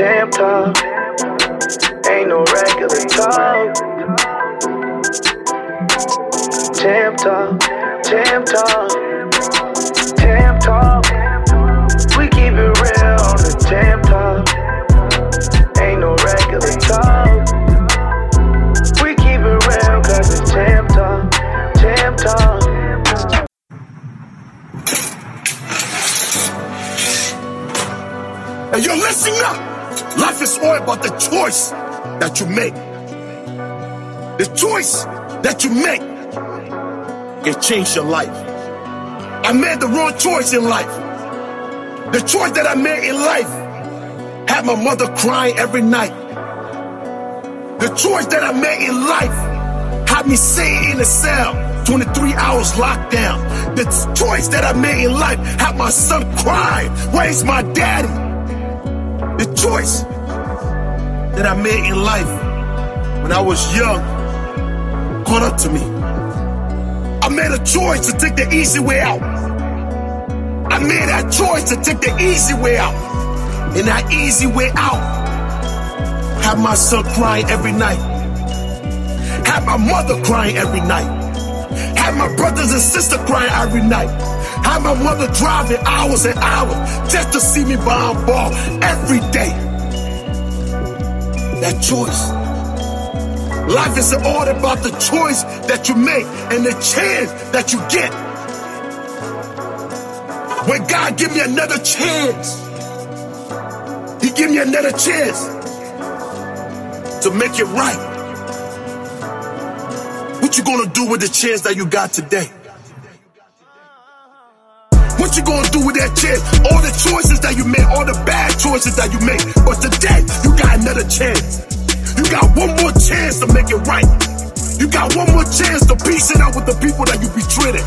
Champ talk, ain't no regular talk. Champ talk, champ talk, Life is all about the choice that you make. The choice that you make can change your life. I made the wrong choice in life. The choice that I made in life had my mother crying every night. The choice that I made in life had me sitting in a cell 23 hours locked down. The choice that I made in life had my son crying. Where's my daddy? The choice that I made in life when I was young caught up to me. I made a choice to take the easy way out. I made that choice to take the easy way out. And that easy way out had my son crying every night. Had my mother crying every night. Had my brothers and sisters crying every night. Had my mother driving hours and hours just to see me buy a ball every day. That choice. Life is all about the choice that you make and the chance that you get. When God give me another chance, He give me another chance to make it right. What you gonna do with the chance that you got today? What you gonna do with that chance? All the choices that you made, all the bad choices that you made. But today, you got another chance. You got one more chance to make it right. You got one more chance to peace it out with the people that you betrayed.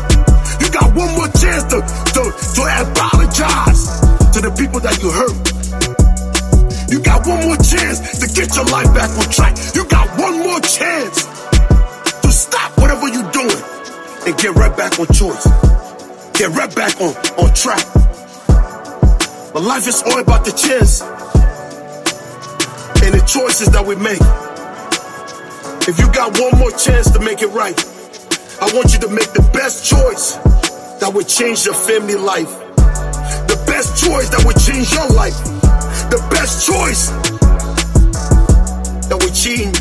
You got one more chance to, to, to apologize to the people that you hurt. You got one more chance to get your life back on track. You got one more chance to stop whatever you're doing and get right back on choice. Get right back on, on track. But life is all about the chance and the choices that we make. If you got one more chance to make it right, I want you to make the best choice that would change your family life. The best choice that would change your life. The best choice that would change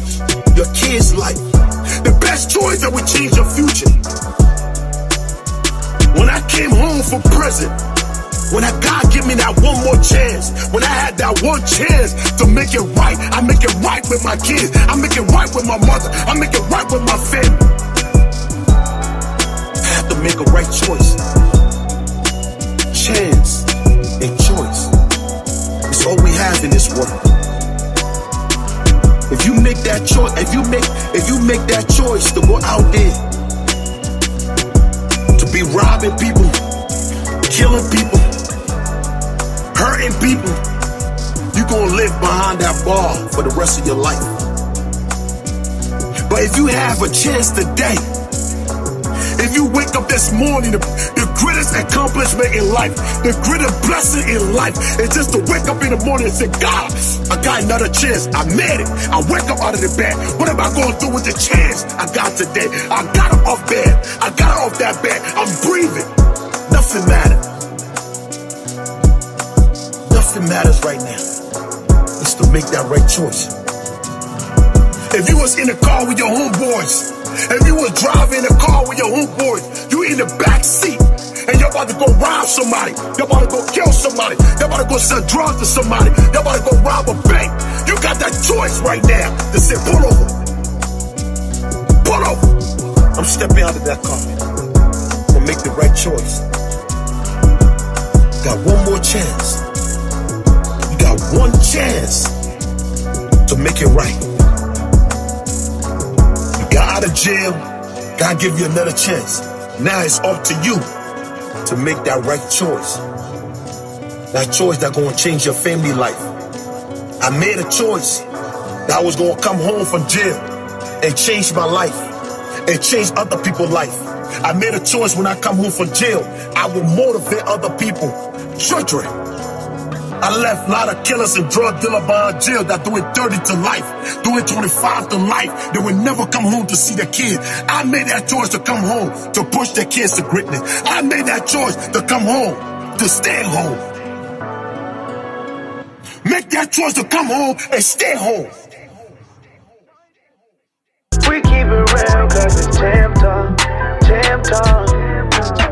your kids' life. The best choice that would change your future. Came prison, when I God give me that one more chance, when I had that one chance to make it right, I make it right with my kids, I make it right with my mother, I make it right with my family. I have to make a right choice. Chance and choice. It's all we have in this world. If you make that choice, if you make if you make that choice to go out there to be robbing people, killing people, hurting people, you're gonna live behind that bar for the rest of your life. But if you have a chance today, if you wake up this morning, the, the greatest accomplishment in life, the greatest blessing in life is just to wake up in the morning and say, God, I got another chance. I made it. I wake up out of the bed. What am I going to do with the chance I got today? I got up off bed. I got off that bed. I'm breathing. Make that right choice. If you was in the car with your homeboys, if you was driving a car with your homeboys, you in the back seat, and you're about to go rob somebody, you're about to go kill somebody, you're about to go sell drugs to somebody, you're about to go rob a bank. You got that choice right now to say, pull over. Pull over. I'm stepping out of that car. I'm gonna make the right choice. Got one more chance. You got one chance to make it right. You got out of jail. God give you another chance. Now it's up to you to make that right choice. That choice that's gonna change your family life. I made a choice that I was gonna come home from jail and change my life and change other people's life. I made a choice when I come home from jail, I will motivate other people. Children, I left a lot of killers and drug dealers behind jail that doing 30 to life, doing 25 to life. They would never come home to see their kids. I made that choice to come home, to push their kids to greatness. I made that choice to come home, to stay home. Make that choice to come home and stay home. We keep it real cause it's jam time.